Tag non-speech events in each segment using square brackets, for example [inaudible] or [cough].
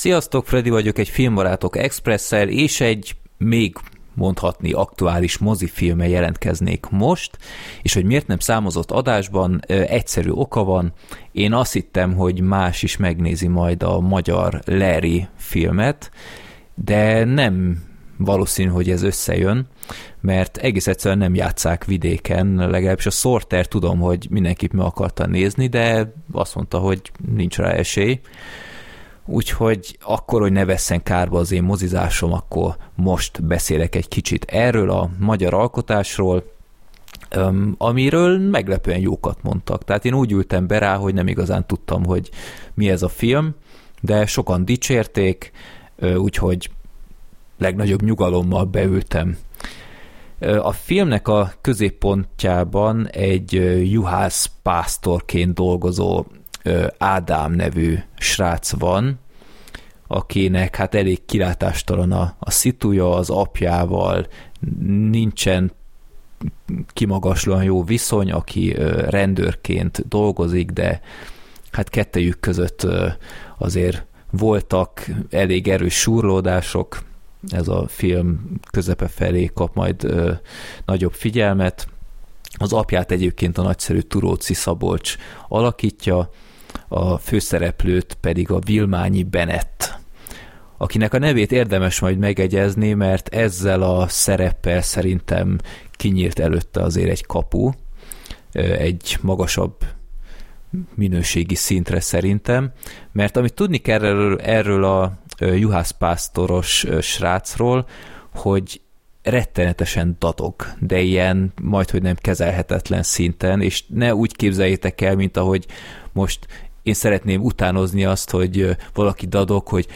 Sziasztok, Freddy vagyok, egy filmbarátok Expresszel, és egy még mondhatni aktuális mozifilme jelentkeznék most, és hogy miért nem számozott adásban, egyszerű oka van. Én azt hittem, hogy más is megnézi majd a magyar Larry filmet, de nem valószínű, hogy ez összejön, mert egész egyszerűen nem játszák vidéken, legalábbis a Sorter tudom, hogy mindenképp meg akarta nézni, de azt mondta, hogy nincs rá esély. Úgyhogy akkor, hogy ne vesszen kárba az én mozizásom, akkor most beszélek egy kicsit erről a magyar alkotásról, amiről meglepően jókat mondtak. Tehát én úgy ültem be rá, hogy nem igazán tudtam, hogy mi ez a film, de sokan dicsérték, úgyhogy legnagyobb nyugalommal beültem. A filmnek a középpontjában egy juhász pásztorként dolgozó Ádám nevű srác van, akinek hát elég kilátástalan a, a szituja az apjával, nincsen kimagaslóan jó viszony, aki rendőrként dolgozik, de hát kettejük között azért voltak elég erős súrlódások, ez a film közepe felé kap majd nagyobb figyelmet. Az apját egyébként a nagyszerű Turóci Szabolcs alakítja, a főszereplőt pedig a Vilmányi Benett, akinek a nevét érdemes majd megegyezni, mert ezzel a szereppel szerintem kinyílt előtte azért egy kapu, egy magasabb minőségi szintre szerintem, mert amit tudni kell erről, erről a juhászpásztoros srácról, hogy rettenetesen dadog, de ilyen majd, hogy nem kezelhetetlen szinten, és ne úgy képzeljétek el, mint ahogy most én szeretném utánozni azt, hogy valaki dadog, hogy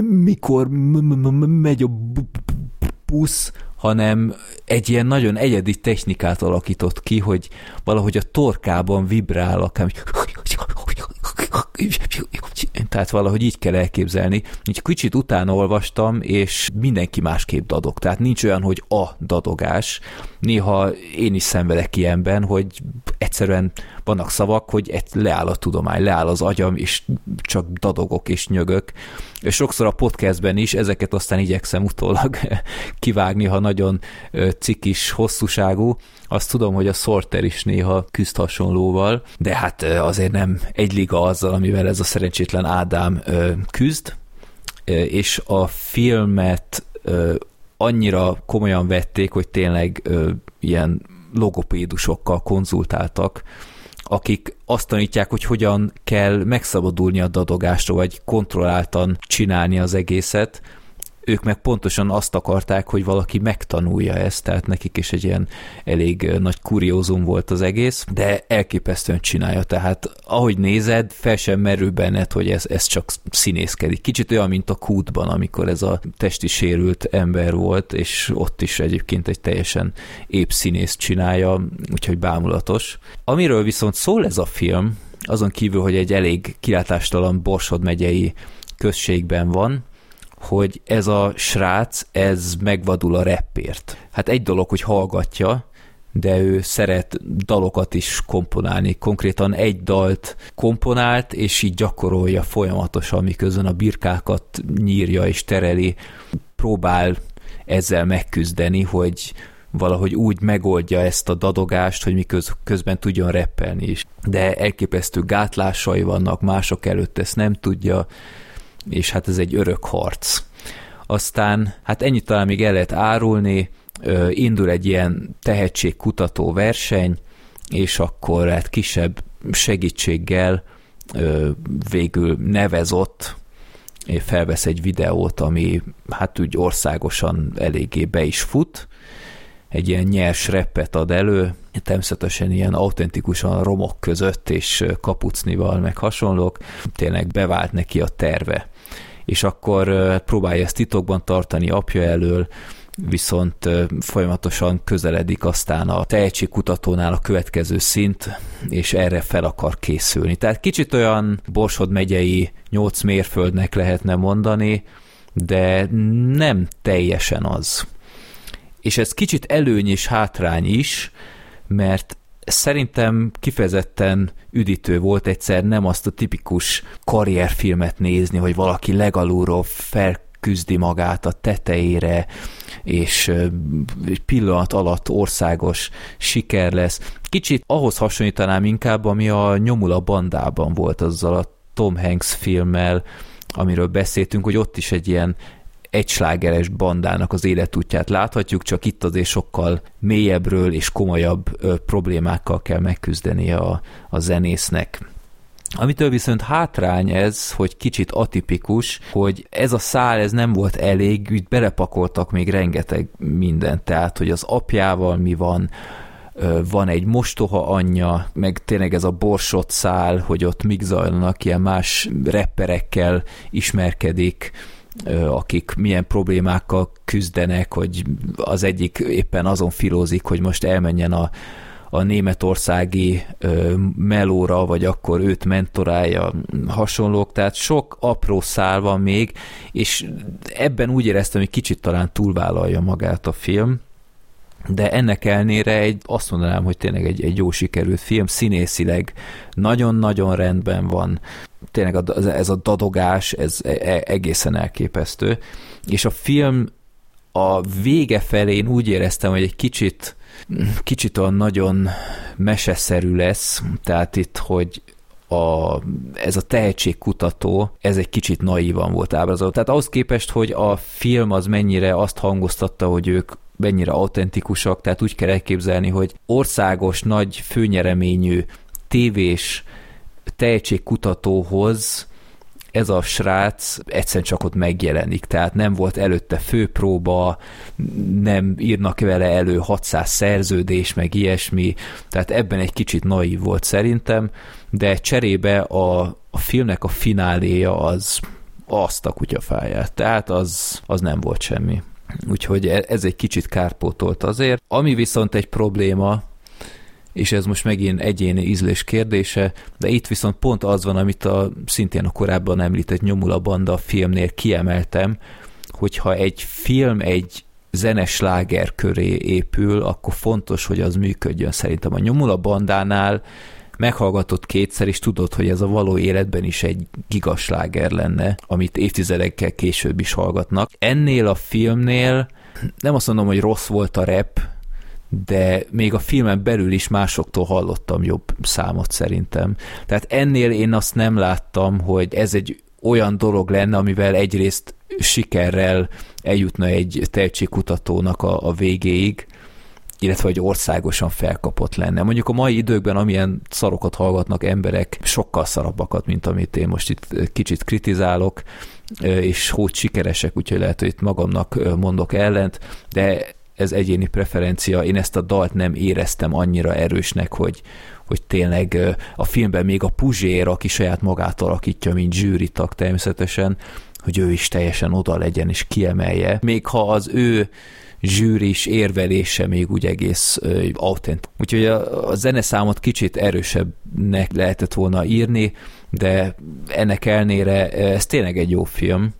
mikor megy a busz, hanem egy ilyen nagyon egyedi technikát alakított ki, hogy valahogy a torkában vibrál, akár tehát valahogy így kell elképzelni. Így kicsit utána olvastam, és mindenki másképp dadog. Tehát nincs olyan, hogy a dadogás. Néha én is szenvedek ilyenben, hogy egyszerűen vannak szavak, hogy leáll a tudomány, leáll az agyam, és csak dadogok és nyögök. És sokszor a podcastben is ezeket aztán igyekszem utólag [laughs] kivágni, ha nagyon cikis, hosszúságú. Azt tudom, hogy a Sorter is néha küzd hasonlóval, de hát azért nem egy liga azzal, amivel ez a szerencsétlen Ádám küzd, és a filmet annyira komolyan vették, hogy tényleg ilyen logopédusokkal konzultáltak, akik azt tanítják, hogy hogyan kell megszabadulni a dadogástól, vagy kontrolláltan csinálni az egészet, ők meg pontosan azt akarták, hogy valaki megtanulja ezt, tehát nekik is egy ilyen elég nagy kuriózum volt az egész, de elképesztően csinálja, tehát ahogy nézed, fel sem merül benned, hogy ez, ez csak színészkedik. Kicsit olyan, mint a kútban, amikor ez a testi sérült ember volt, és ott is egyébként egy teljesen épp színész csinálja, úgyhogy bámulatos. Amiről viszont szól ez a film, azon kívül, hogy egy elég kilátástalan Borsod megyei községben van, hogy ez a srác, ez megvadul a rappért. Hát egy dolog, hogy hallgatja, de ő szeret dalokat is komponálni. Konkrétan egy dalt komponált, és így gyakorolja folyamatosan, miközben a birkákat nyírja és tereli. Próbál ezzel megküzdeni, hogy valahogy úgy megoldja ezt a dadogást, hogy miközben tudjon reppelni is. De elképesztő gátlásai vannak, mások előtt ezt nem tudja, és hát ez egy örök harc. Aztán, hát ennyit talán még el lehet árulni, indul egy ilyen tehetségkutató verseny, és akkor hát kisebb segítséggel végül nevezott, felvesz egy videót, ami hát úgy országosan eléggé be is fut, egy ilyen nyers reppet ad elő, természetesen ilyen autentikusan romok között és kapucnival meg hasonlók, tényleg bevált neki a terve. És akkor próbálja ezt titokban tartani apja elől, viszont folyamatosan közeledik aztán a tehetségkutatónál a következő szint, és erre fel akar készülni. Tehát kicsit olyan Borsod megyei nyolc mérföldnek lehetne mondani, de nem teljesen az és ez kicsit előny és hátrány is, mert szerintem kifejezetten üdítő volt egyszer nem azt a tipikus karrierfilmet nézni, hogy valaki legalulról fel küzdi magát a tetejére, és egy pillanat alatt országos siker lesz. Kicsit ahhoz hasonlítanám inkább, ami a Nyomula bandában volt azzal a Tom Hanks filmmel, amiről beszéltünk, hogy ott is egy ilyen egyslágeres bandának az életútját láthatjuk, csak itt azért sokkal mélyebbről és komolyabb ö, problémákkal kell megküzdeni a, a zenésznek. Amitől viszont hátrány ez, hogy kicsit atipikus, hogy ez a szál ez nem volt elég, úgy belepakoltak még rengeteg mindent, tehát hogy az apjával mi van, van egy mostoha anyja, meg tényleg ez a borsot szál, hogy ott mik zajlanak, ilyen más repperekkel ismerkedik, akik milyen problémákkal küzdenek, hogy az egyik éppen azon filózik, hogy most elmenjen a, a németországi ö, melóra, vagy akkor őt mentorálja hasonlók, tehát sok apró szál van még, és ebben úgy éreztem, hogy kicsit talán túlvállalja magát a film, de ennek elnére egy, azt mondanám, hogy tényleg egy, egy jó sikerült film, színészileg nagyon-nagyon rendben van, tényleg ez a dadogás, ez e, e, egészen elképesztő, és a film a vége felé úgy éreztem, hogy egy kicsit kicsit olyan nagyon meseszerű lesz, tehát itt, hogy a, ez a tehetségkutató, ez egy kicsit naívan volt ábrázolva. Tehát ahhoz képest, hogy a film az mennyire azt hangoztatta, hogy ők mennyire autentikusak, tehát úgy kell elképzelni, hogy országos, nagy főnyereményű tévés tehetségkutatóhoz ez a srác egyszerűen csak ott megjelenik, tehát nem volt előtte főpróba, nem írnak vele elő 600 szerződés, meg ilyesmi, tehát ebben egy kicsit naív volt szerintem, de cserébe a, a filmnek a fináléja az azt a kutyafáját, tehát az, az nem volt semmi. Úgyhogy e, ez egy kicsit kárpótolt azért. Ami viszont egy probléma, és ez most megint egyéni ízlés kérdése, de itt viszont pont az van, amit a szintén a korábban említett Nyomula Banda filmnél kiemeltem, hogyha egy film egy zenes láger köré épül, akkor fontos, hogy az működjön. Szerintem a Nyomula Bandánál meghallgatott kétszer, és tudod, hogy ez a való életben is egy gigasláger lenne, amit évtizedekkel később is hallgatnak. Ennél a filmnél nem azt mondom, hogy rossz volt a rap, de még a filmen belül is másoktól hallottam jobb számot szerintem. Tehát ennél én azt nem láttam, hogy ez egy olyan dolog lenne, amivel egyrészt sikerrel eljutna egy tehetségkutatónak a, a végéig, illetve hogy országosan felkapott lenne. Mondjuk a mai időkben, amilyen szarokat hallgatnak emberek, sokkal szarabbakat, mint amit én most itt kicsit kritizálok, és hogy sikeresek, úgyhogy lehet, hogy itt magamnak mondok ellent, de ez egyéni preferencia, én ezt a dalt nem éreztem annyira erősnek, hogy, hogy tényleg a filmben még a Puzsér, aki saját magát alakítja, mint zsűritag természetesen, hogy ő is teljesen oda legyen és kiemelje. Még ha az ő zsűris érvelése még úgy egész uh, autent. Úgyhogy a, a zeneszámot kicsit erősebbnek lehetett volna írni, de ennek elnére ez tényleg egy jó film,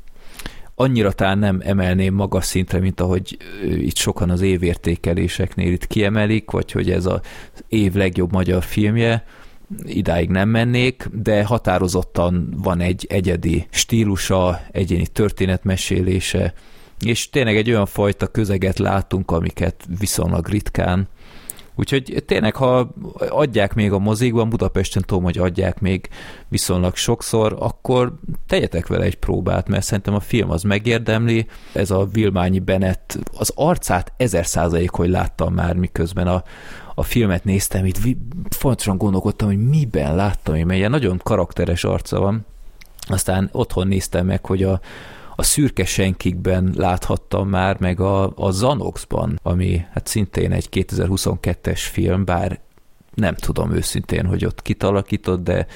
annyira talán nem emelném magas szintre, mint ahogy itt sokan az évértékeléseknél itt kiemelik, vagy hogy ez az év legjobb magyar filmje, idáig nem mennék, de határozottan van egy egyedi stílusa, egyéni történetmesélése, és tényleg egy olyan fajta közeget látunk, amiket viszonylag ritkán Úgyhogy tényleg, ha adják még a mozikban, Budapesten tudom, hogy adják még viszonylag sokszor, akkor tegyetek vele egy próbát, mert szerintem a film az megérdemli. Ez a Vilmányi Bennett, az arcát ezer százalék, hogy láttam már, miközben a, a filmet néztem, itt fontosan gondolkodtam, hogy miben láttam, mert ilyen nagyon karakteres arca van. Aztán otthon néztem meg, hogy a, a szürke senkikben láthattam már, meg a, a Zanoxban, ami hát szintén egy 2022-es film, bár nem tudom őszintén, hogy ott kitalakított, de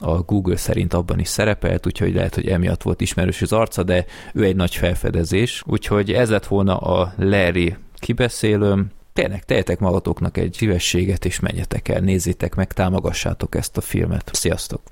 a Google szerint abban is szerepelt, úgyhogy lehet, hogy emiatt volt ismerős az arca, de ő egy nagy felfedezés. Úgyhogy ez lett volna a Larry kibeszélőm. Tényleg, tehetek magatoknak egy szívességet, és menjetek el, nézzétek meg, támogassátok ezt a filmet. Sziasztok!